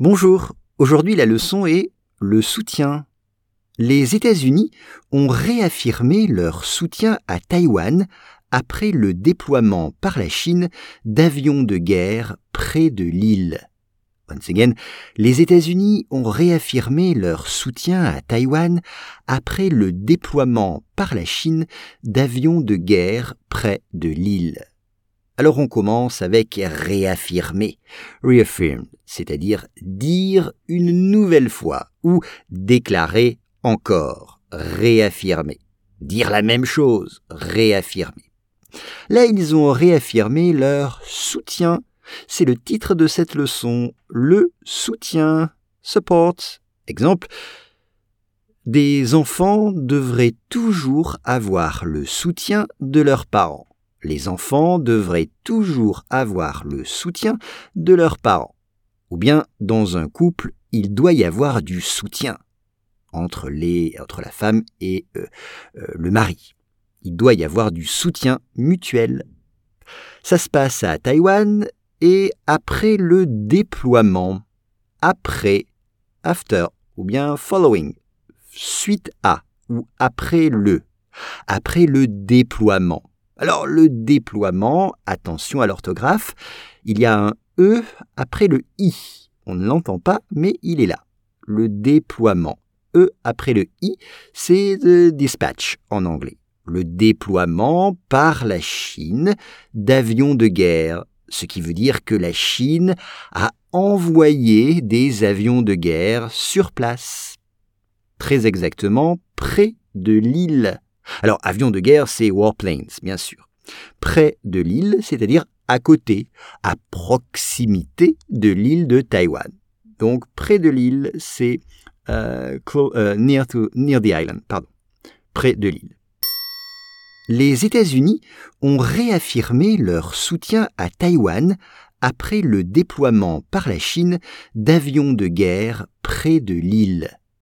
Bonjour, aujourd'hui la leçon est le soutien. Les États-Unis ont réaffirmé leur soutien à Taïwan après le déploiement par la Chine d'avions de guerre près de l'île. Once again, les États-Unis ont réaffirmé leur soutien à Taïwan après le déploiement par la Chine d'avions de guerre près de l'île. Alors on commence avec réaffirmer, reaffirm, c'est-à-dire dire une nouvelle fois ou déclarer encore, réaffirmer. Dire la même chose, réaffirmer. Là, ils ont réaffirmé leur soutien. C'est le titre de cette leçon, le soutien, support. Exemple, des enfants devraient toujours avoir le soutien de leurs parents les enfants devraient toujours avoir le soutien de leurs parents. Ou bien, dans un couple, il doit y avoir du soutien entre, les, entre la femme et euh, euh, le mari. Il doit y avoir du soutien mutuel. Ça se passe à Taïwan et après le déploiement, après, after, ou bien following, suite à, ou après le, après le déploiement. Alors le déploiement, attention à l'orthographe, il y a un E après le I. On ne l'entend pas, mais il est là. Le déploiement. E après le I, c'est the dispatch en anglais. Le déploiement par la Chine d'avions de guerre, ce qui veut dire que la Chine a envoyé des avions de guerre sur place. Très exactement près de l'île alors, avion de guerre, c'est warplanes, bien sûr. Près de l'île, c'est-à-dire à côté, à proximité de l'île de Taïwan. Donc, près de l'île, c'est euh, euh, near, near the island, pardon. Près de l'île. Les États-Unis ont réaffirmé leur soutien à Taïwan après le déploiement par la Chine d'avions de guerre près de l'île.